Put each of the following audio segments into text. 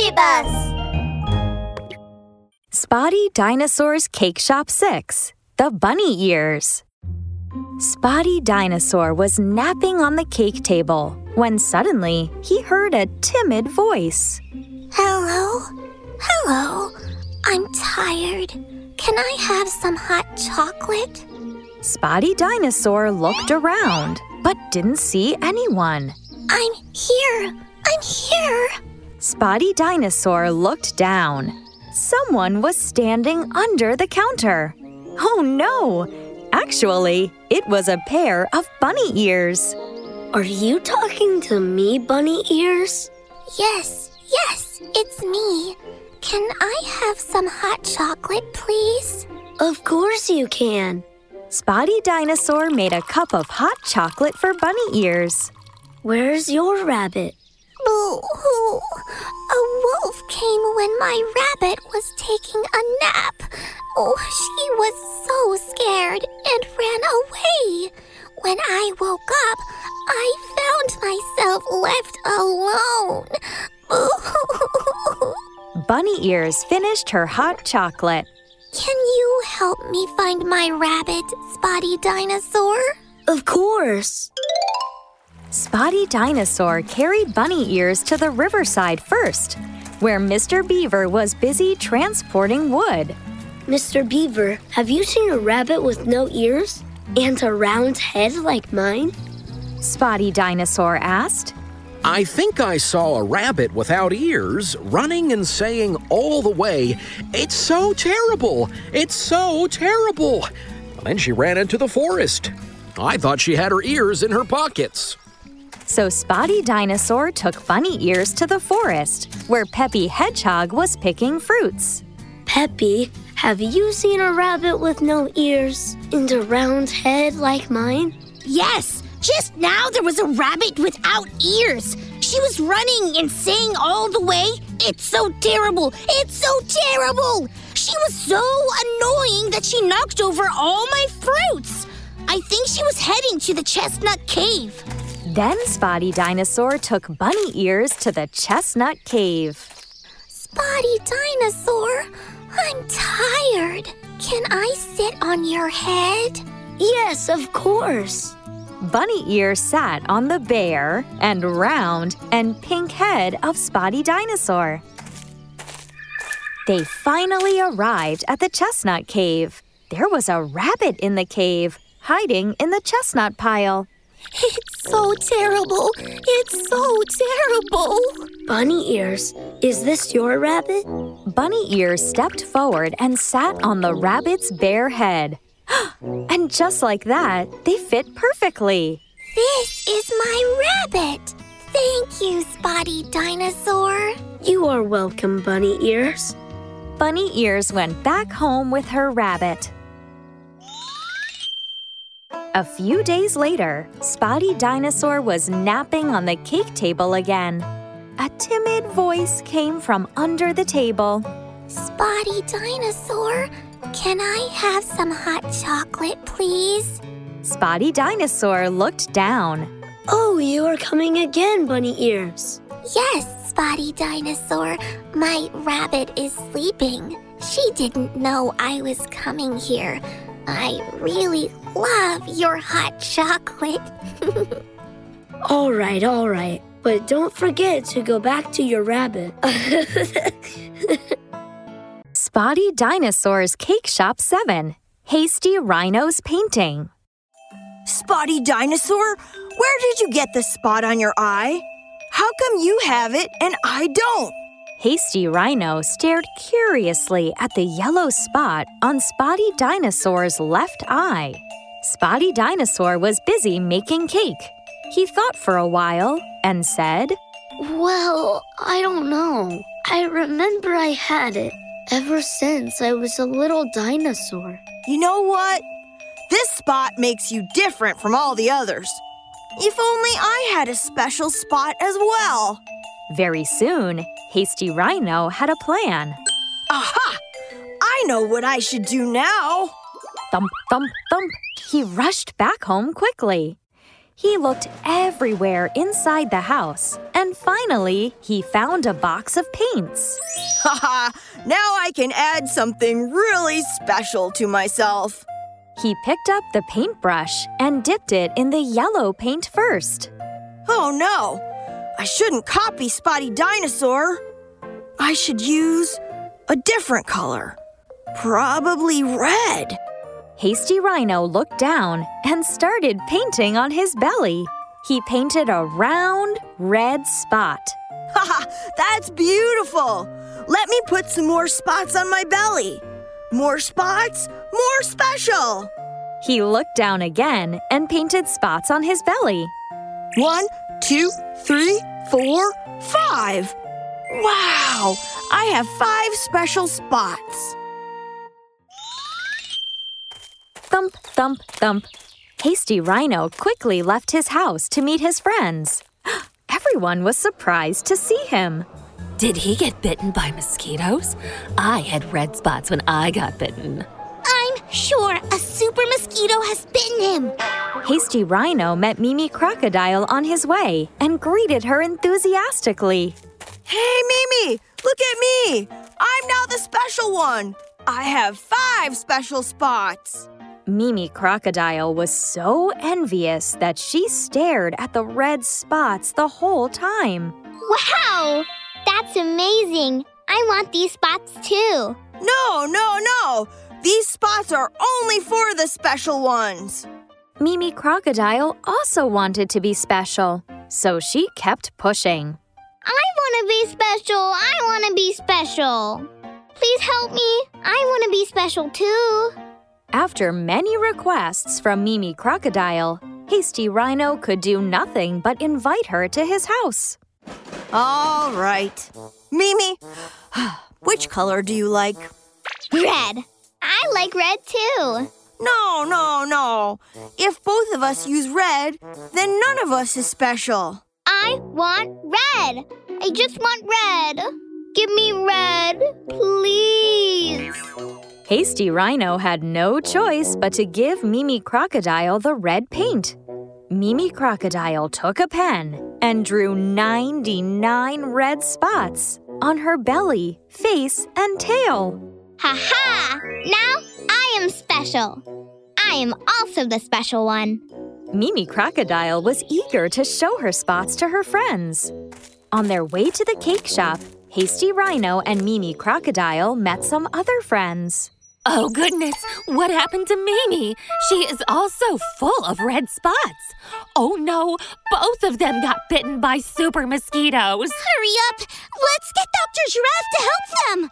Baby Bus! Spotty Dinosaur's Cake Shop 6 The Bunny Ears. Spotty Dinosaur was napping on the cake table when suddenly he heard a timid voice. Hello? Hello? I'm tired. Can I have some hot chocolate? Spotty Dinosaur looked around but didn't see anyone. I'm here. I'm here. Spotty Dinosaur looked down. Someone was standing under the counter. Oh no! Actually, it was a pair of bunny ears. Are you talking to me, bunny ears? Yes, yes, it's me. Can I have some hot chocolate, please? Of course you can. Spotty Dinosaur made a cup of hot chocolate for bunny ears. Where's your rabbit? Boo hoo! A wolf came when my rabbit was taking a nap. Oh, she was so scared and ran away. When I woke up, I found myself left alone. Boo Bunny Ears finished her hot chocolate. Can you help me find my rabbit, Spotty Dinosaur? Of course. Spotty Dinosaur carried Bunny Ears to the riverside first, where Mr. Beaver was busy transporting wood. Mr. Beaver, have you seen a rabbit with no ears and a round head like mine? Spotty Dinosaur asked. I think I saw a rabbit without ears running and saying all the way, It's so terrible! It's so terrible! Then she ran into the forest. I thought she had her ears in her pockets. So Spotty Dinosaur took Bunny Ears to the forest, where Peppy Hedgehog was picking fruits. Peppy, have you seen a rabbit with no ears and a round head like mine? Yes! Just now there was a rabbit without ears. She was running and saying all the way, It's so terrible! It's so terrible! She was so annoying that she knocked over all my fruits. I think she was heading to the chestnut cave. Then Spotty Dinosaur took Bunny Ears to the chestnut cave. Spotty Dinosaur, I'm tired. Can I sit on your head? Yes, of course. Bunny Ears sat on the bare and round and pink head of Spotty Dinosaur. They finally arrived at the chestnut cave. There was a rabbit in the cave, hiding in the chestnut pile. It's so terrible. It's so terrible. Bunny Ears, is this your rabbit? Bunny Ears stepped forward and sat on the rabbit's bare head. and just like that, they fit perfectly. This is my rabbit. Thank you, Spotty Dinosaur. You are welcome, Bunny Ears. Bunny Ears went back home with her rabbit. A few days later, Spotty Dinosaur was napping on the cake table again. A timid voice came from under the table. Spotty Dinosaur, can I have some hot chocolate, please? Spotty Dinosaur looked down. Oh, you are coming again, Bunny Ears. Yes, Spotty Dinosaur. My rabbit is sleeping. She didn't know I was coming here. I really love your hot chocolate. all right, all right. But don't forget to go back to your rabbit. Spotty Dinosaur's Cake Shop 7 Hasty Rhino's Painting. Spotty Dinosaur, where did you get the spot on your eye? How come you have it and I don't? Hasty Rhino stared curiously at the yellow spot on Spotty Dinosaur's left eye. Spotty Dinosaur was busy making cake. He thought for a while and said, Well, I don't know. I remember I had it ever since I was a little dinosaur. You know what? This spot makes you different from all the others. If only I had a special spot as well. Very soon, Hasty Rhino had a plan. Aha! I know what I should do now. Thump, thump, thump. He rushed back home quickly. He looked everywhere inside the house and finally, he found a box of paints. Haha, now I can add something really special to myself. He picked up the paintbrush and dipped it in the yellow paint first. Oh no, I shouldn't copy Spotty Dinosaur. I should use a different color. Probably red. Hasty Rhino looked down and started painting on his belly. He painted a round, red spot. Haha, that's beautiful. Let me put some more spots on my belly. More spots, more special. He looked down again and painted spots on his belly. One, two, three, four, five. Wow, I have five special spots. Thump, thump, thump. Hasty Rhino quickly left his house to meet his friends. Everyone was surprised to see him. Did he get bitten by mosquitoes? I had red spots when I got bitten. I'm sure a super mosquito has bitten him. Hasty Rhino met Mimi Crocodile on his way and greeted her enthusiastically. Hey, Mimi, look at me. I'm now the special one. I have five special spots. Mimi Crocodile was so envious that she stared at the red spots the whole time. Wow! That's amazing. I want these spots too. No, no, no. These spots are only for the special ones. Mimi Crocodile also wanted to be special, so she kept pushing. I want to be special. I want to be special. Please help me. I want to be special too. After many requests from Mimi Crocodile, Hasty Rhino could do nothing but invite her to his house. All right. Mimi, which color do you like? Red. I like red too. No, no, no. If both of us use red, then none of us is special. I want red. I just want red. Give me red, please. Hasty Rhino had no choice but to give Mimi Crocodile the red paint. Mimi Crocodile took a pen and drew 99 red spots on her belly, face, and tail. Ha ha! Now I am special. I am also the special one. Mimi Crocodile was eager to show her spots to her friends. On their way to the cake shop, Hasty Rhino and Mimi Crocodile met some other friends. Oh goodness, what happened to Mimi? She is also full of red spots. Oh no, both of them got bitten by super mosquitoes. Hurry up! Let's get Dr. Giraffe to help them!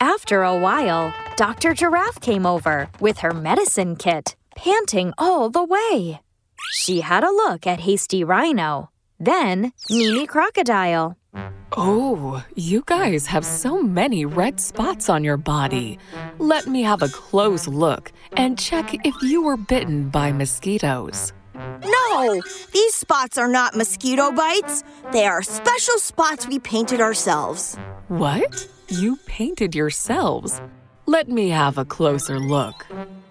After a while, Dr. Giraffe came over with her medicine kit, panting all the way. She had a look at Hasty Rhino, then Mimi Crocodile. Oh, you guys have so many red spots on your body. Let me have a close look and check if you were bitten by mosquitoes. No, these spots are not mosquito bites. They are special spots we painted ourselves. What? You painted yourselves? Let me have a closer look.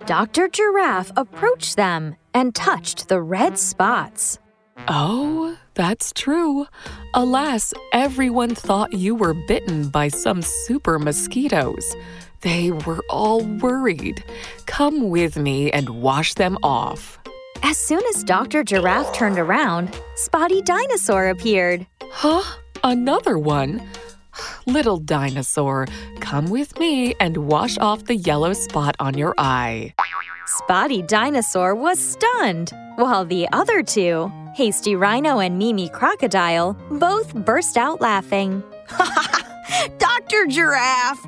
Dr. Giraffe approached them and touched the red spots. Oh, that's true. Alas, everyone thought you were bitten by some super mosquitoes. They were all worried. Come with me and wash them off. As soon as Dr. Giraffe turned around, Spotty Dinosaur appeared. Huh? Another one? Little dinosaur, come with me and wash off the yellow spot on your eye. Spotty Dinosaur was stunned, while the other two, Hasty Rhino and Mimi Crocodile, both burst out laughing. Dr. Giraffe,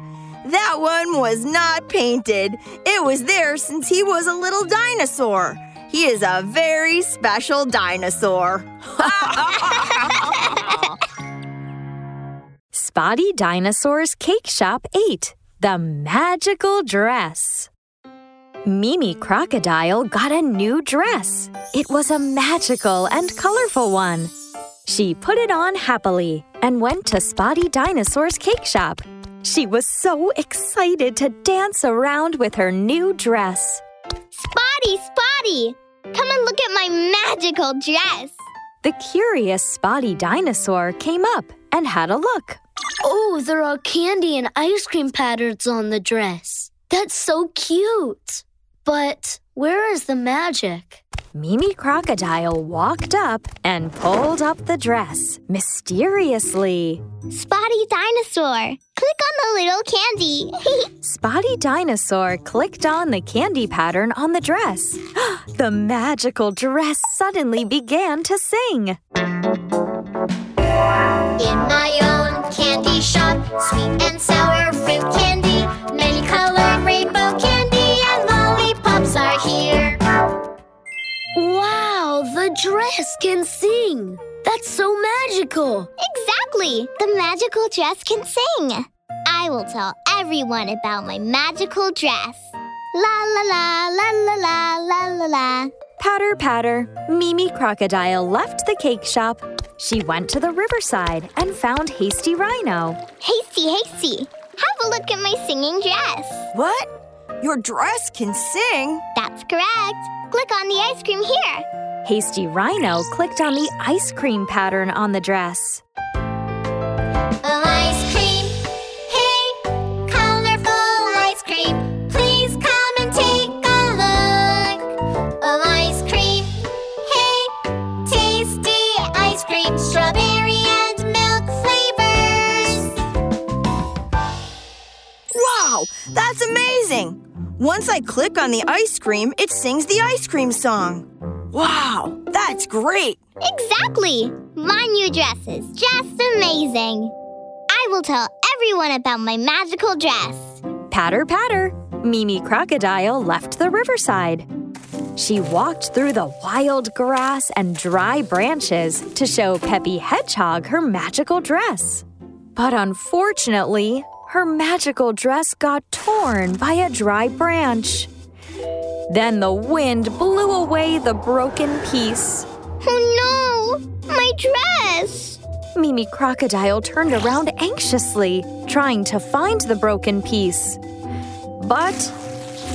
that one was not painted. It was there since he was a little dinosaur. He is a very special dinosaur. Spotty Dinosaur's Cake Shop 8 The Magical Dress. Mimi Crocodile got a new dress. It was a magical and colorful one. She put it on happily and went to Spotty Dinosaur's cake shop. She was so excited to dance around with her new dress. Spotty, Spotty! Come and look at my magical dress. The curious spotty dinosaur came up and had a look. Oh, there are candy and ice cream patterns on the dress. That's so cute. But where is the magic? Mimi Crocodile walked up and pulled up the dress mysteriously. Spotty Dinosaur, click on the little candy. Spotty Dinosaur clicked on the candy pattern on the dress. the magical dress suddenly began to sing. In my own candy shop, sweet and sour fruit candy, dress can sing. That's so magical. Exactly! The magical dress can sing. I will tell everyone about my magical dress. La la la la la la la la la. Patter, patter, Mimi Crocodile left the cake shop. She went to the riverside and found Hasty Rhino. Hasty, hasty. Have a look at my singing dress. What? Your dress can sing? That's correct. Click on the ice cream here. Hasty Rhino clicked on the ice cream pattern on the dress. Ice cream. Hey, colorful ice cream. Please come and take a look. Oh, ice cream. Hey, tasty ice cream. Strawberry and milk flavors. Wow, that's amazing! Once I click on the ice cream, it sings the ice cream song. Wow, that's great! Exactly. My new dress is just amazing. I will tell everyone about my magical dress. Patter, patter, Mimi Crocodile left the riverside. She walked through the wild grass and dry branches to show Peppy Hedgehog her magical dress. But unfortunately, her magical dress got torn by a dry branch. Then the wind blew away the broken piece. Oh no! My dress! Mimi Crocodile turned around anxiously, trying to find the broken piece. But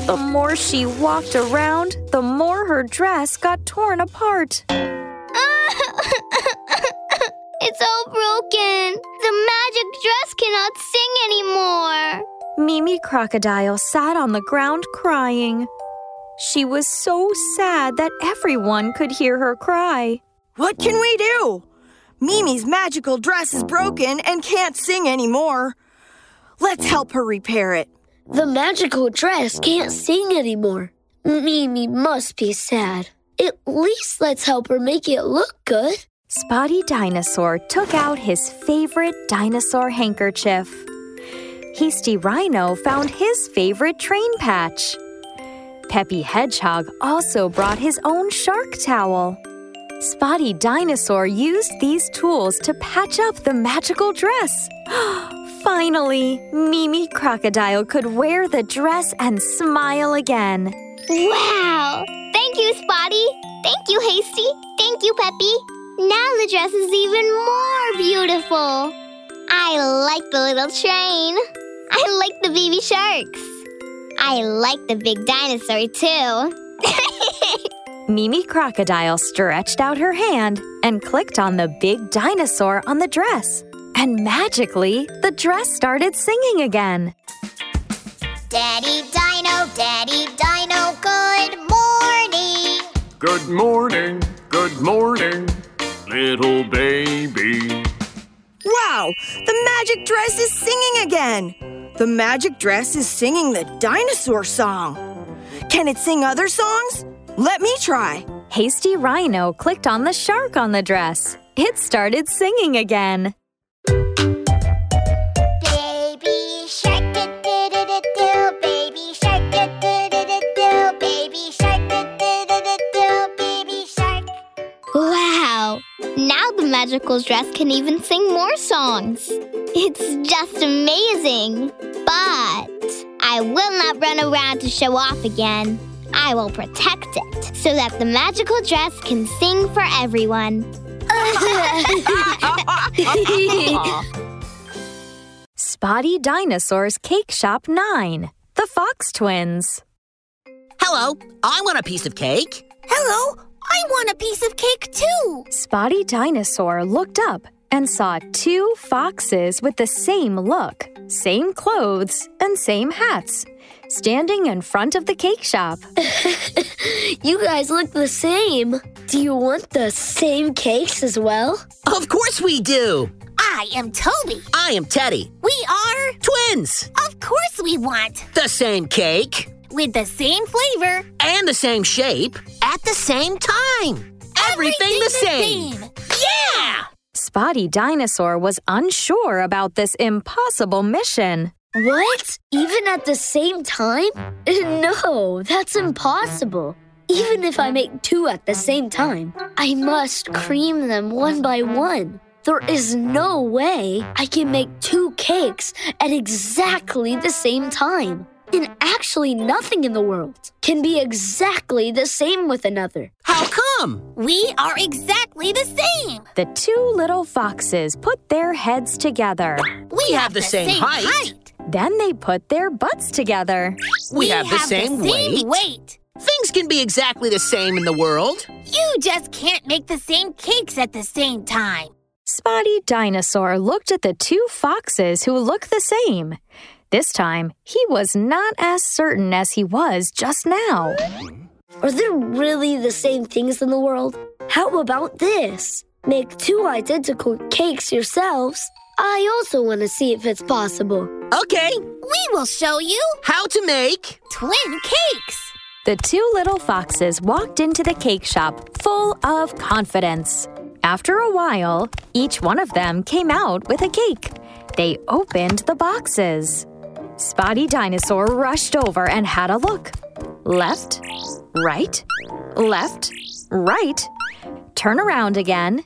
the more she walked around, the more her dress got torn apart. it's all broken. The magic dress cannot sing anymore. Mimi Crocodile sat on the ground crying. She was so sad that everyone could hear her cry. What can we do? Mimi's magical dress is broken and can't sing anymore. Let's help her repair it. The magical dress can't sing anymore. Mimi must be sad. At least let's help her make it look good. Spotty Dinosaur took out his favorite dinosaur handkerchief. Hasty Rhino found his favorite train patch. Peppy Hedgehog also brought his own shark towel. Spotty Dinosaur used these tools to patch up the magical dress. Finally, Mimi Crocodile could wear the dress and smile again. Wow! Thank you, Spotty. Thank you, Hasty. Thank you, Peppy. Now the dress is even more beautiful. I like the little train. I like the baby sharks. I like the big dinosaur, too. Mimi Crocodile stretched out her hand and clicked on the big dinosaur on the dress. And magically, the dress started singing again. Daddy Dino, Daddy Dino, good morning. Good morning, good morning, little baby. Wow, the magic dress is singing again. The magic dress is singing the dinosaur song. Can it sing other songs? Let me try. Hasty Rhino clicked on the shark on the dress. It started singing again. Magical dress can even sing more songs. It's just amazing. But I will not run around to show off again. I will protect it so that the magical dress can sing for everyone. Spotty Dinosaur's Cake Shop 9. The Fox Twins. Hello, I want a piece of cake. Hello, I want a piece of cake too. Spotty Dinosaur looked up and saw two foxes with the same look, same clothes, and same hats, standing in front of the cake shop. You guys look the same. Do you want the same cakes as well? Of course we do. I am Toby. I am Teddy. We are. Twins. Of course we want. The same cake With the same flavor. and the same shape at the same time. Everything, the same. Yeah! Spotty Dinosaur was unsure about this impossible mission. What? Even at the same time? No, that's impossible. Even if I make two at the same time, I must cream them one by one. There is no way I can make two cakes at exactly the same time. And actually, nothing in the world can be exactly the same with another. How come? We are exactly the same. The two little foxes put their heads together. We, have the same height. Then they put their butts together. We, have, the same, weight. weight. Things can be exactly the same in the world. You just can't make the same cakes at the same time. Spotty Dinosaur looked at the two foxes who looked the same. This time, he was not as certain as he was just now. Are there really the same things in the world? How about this? Make two identical cakes yourselves. I also want to see if it's possible. Okay, We will show you how to make. twin cakes. The two little foxes walked into the cake shop full of confidence. After a while, each one of them came out with a cake. They opened the boxes. Spotty Dinosaur rushed over and had a look. Left, right, left, right. Turn around again.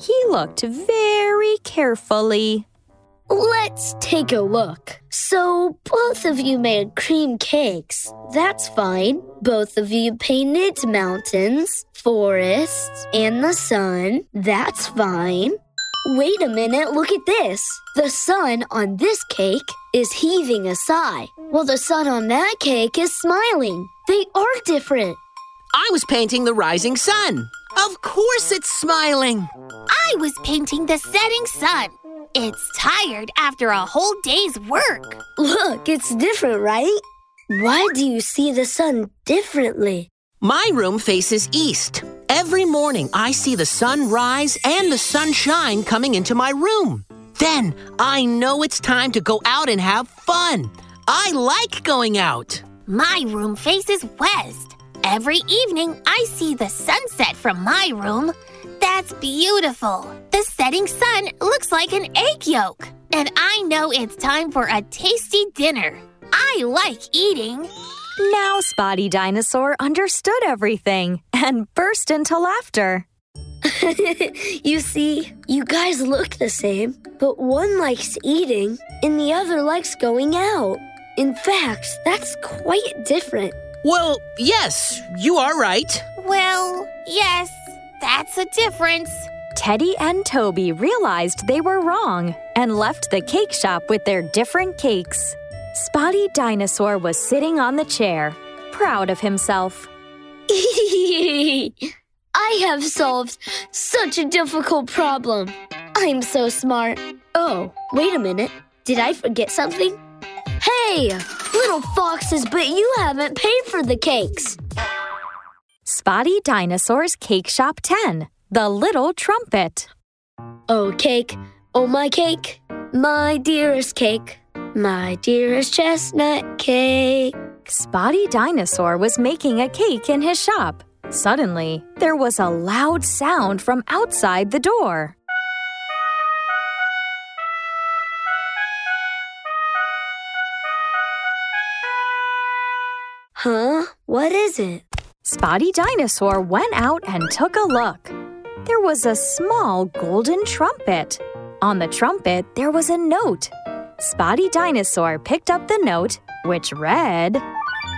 He looked very carefully. Let's take a look. So, both of you made cream cakes. That's fine. Both of you painted mountains, forests, and the sun. That's fine. Wait a minute, look at this. The sun on this cake is heaving a sigh, while the sun on that cake is smiling. They are different. I was painting the rising sun. Of course it's smiling. I was painting the setting sun. It's tired after a whole day's work. Look, it's different, right? Why do you see the sun differently? My room faces east. Every morning I see the sun rise and the sunshine coming into my room. Then I know it's time to go out and have fun. I like going out. My room faces west. Every evening, I see the sunset from my room. That's beautiful. The setting sun looks like an egg yolk. And I know it's time for a tasty dinner. I like eating. Now Spotty Dinosaur understood everything and burst into laughter. you see, you guys look the same, but one likes eating and the other likes going out. In fact, that's quite different. Well, yes, you are right. Well, yes, that's a difference. Teddy and Toby realized they were wrong and left the cake shop with their different cakes. Spotty Dinosaur was sitting on the chair, proud of himself. I have solved such a difficult problem. I'm so smart. Oh, wait a minute. Did I forget something? Hey, little foxes, but you haven't paid for the cakes. Spotty Dinosaur's Cake Shop 10, The Little Trumpet. Oh, cake, oh, my cake, my dearest cake, my dearest chestnut cake. Spotty Dinosaur was making a cake in his shop. Suddenly, there was a loud sound from outside the door. Huh? What is it? Spotty Dinosaur went out and took a look. There was a small golden trumpet. On the trumpet, there was a note. Spotty Dinosaur picked up the note, which read,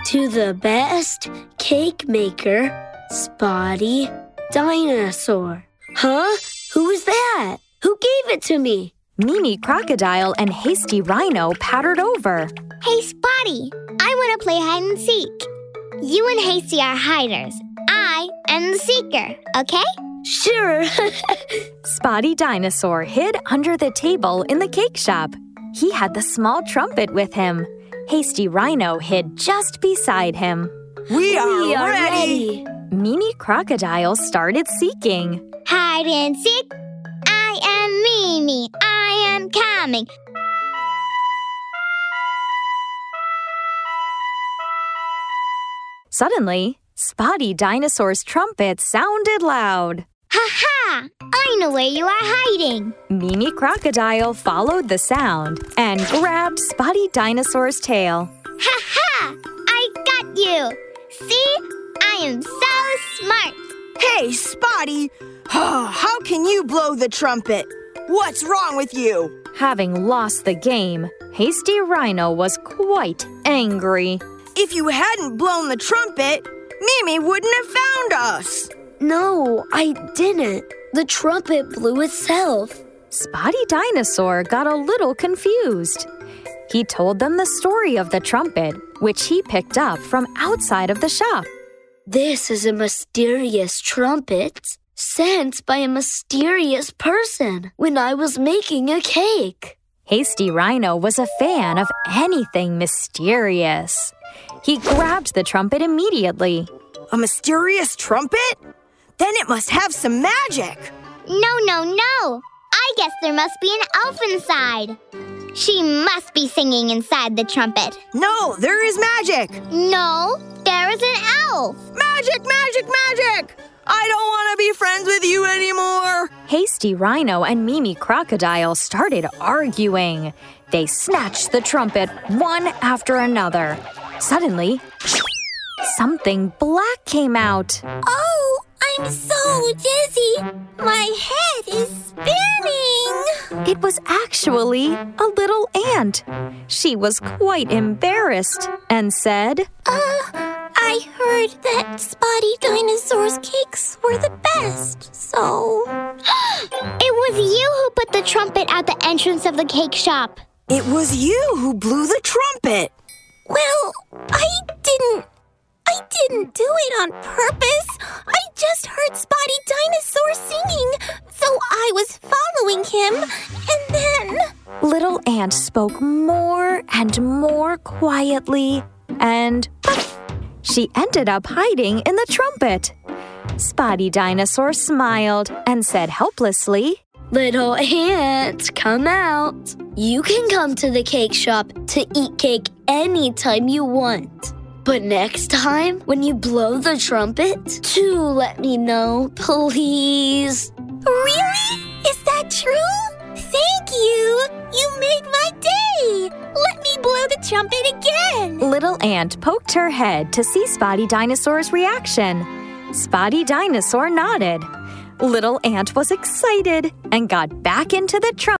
To the best cake maker, Spotty Dinosaur. Huh? Who is that? Who gave it to me? Mimi Crocodile and Hasty Rhino pattered over. Hey, Spotty, I want to play hide and seek. You and Hasty are hiders. I am the seeker, okay? Sure. Spotty Dinosaur hid under the table in the cake shop. He had the small trumpet with him. Hasty Rhino hid just beside him. We are, we are ready. ready. Mimi Crocodile started seeking. Hide and seek. I am Mimi. I am coming. Suddenly, Spotty Dinosaur's trumpet sounded loud. Ha ha! I know where you are hiding. Mimi Crocodile followed the sound and grabbed Spotty Dinosaur's tail. Ha ha! I got you. See? I am so smart. Hey, Spotty! How can you blow the trumpet? What's wrong with you? Having lost the game, Hasty Rhino was quite angry. If you hadn't blown the trumpet, Mimi wouldn't have found us. No, I didn't. The trumpet blew itself. Spotty Dinosaur got a little confused. He told them the story of the trumpet, which he picked up from outside of the shop. This is a mysterious trumpet sent by a mysterious person when I was making a cake. Hasty Rhino was a fan of anything mysterious. He grabbed the trumpet immediately. A mysterious trumpet? Then it must have some magic. No, no, no. I guess there must be an elf inside. She must be singing inside the trumpet. No, there is magic. No, there is an elf. Magic, magic, magic. I don't want to be friends with you anymore. Hasty Rhino and Mimi Crocodile started arguing. They snatched the trumpet one after another. Suddenly, something black came out. Oh, I'm so dizzy. My head is spinning. It was actually a little ant. She was quite embarrassed and said, Uh, I heard that Spotty Dinosaur's cakes were the best, so. it was you who put the trumpet at the entrance of the cake shop. It was you who blew the trumpet. Well, I didn't. I didn't do it on purpose. I just heard Spotty Dinosaur singing, so I was following him, and then. Little Ant spoke more and more quietly, and she ended up hiding in the trumpet. Spotty Dinosaur smiled and said helplessly, Little ant, come out. You can come to the cake shop to eat cake anytime you want. But next time, when you blow the trumpet, do let me know, please. Really? Is that true? Thank you! You made my day! Let me blow the trumpet again! Little Ant poked her head to see Spotty Dinosaur's reaction. Spotty Dinosaur nodded. Little Ant was excited and got back into the trumpet.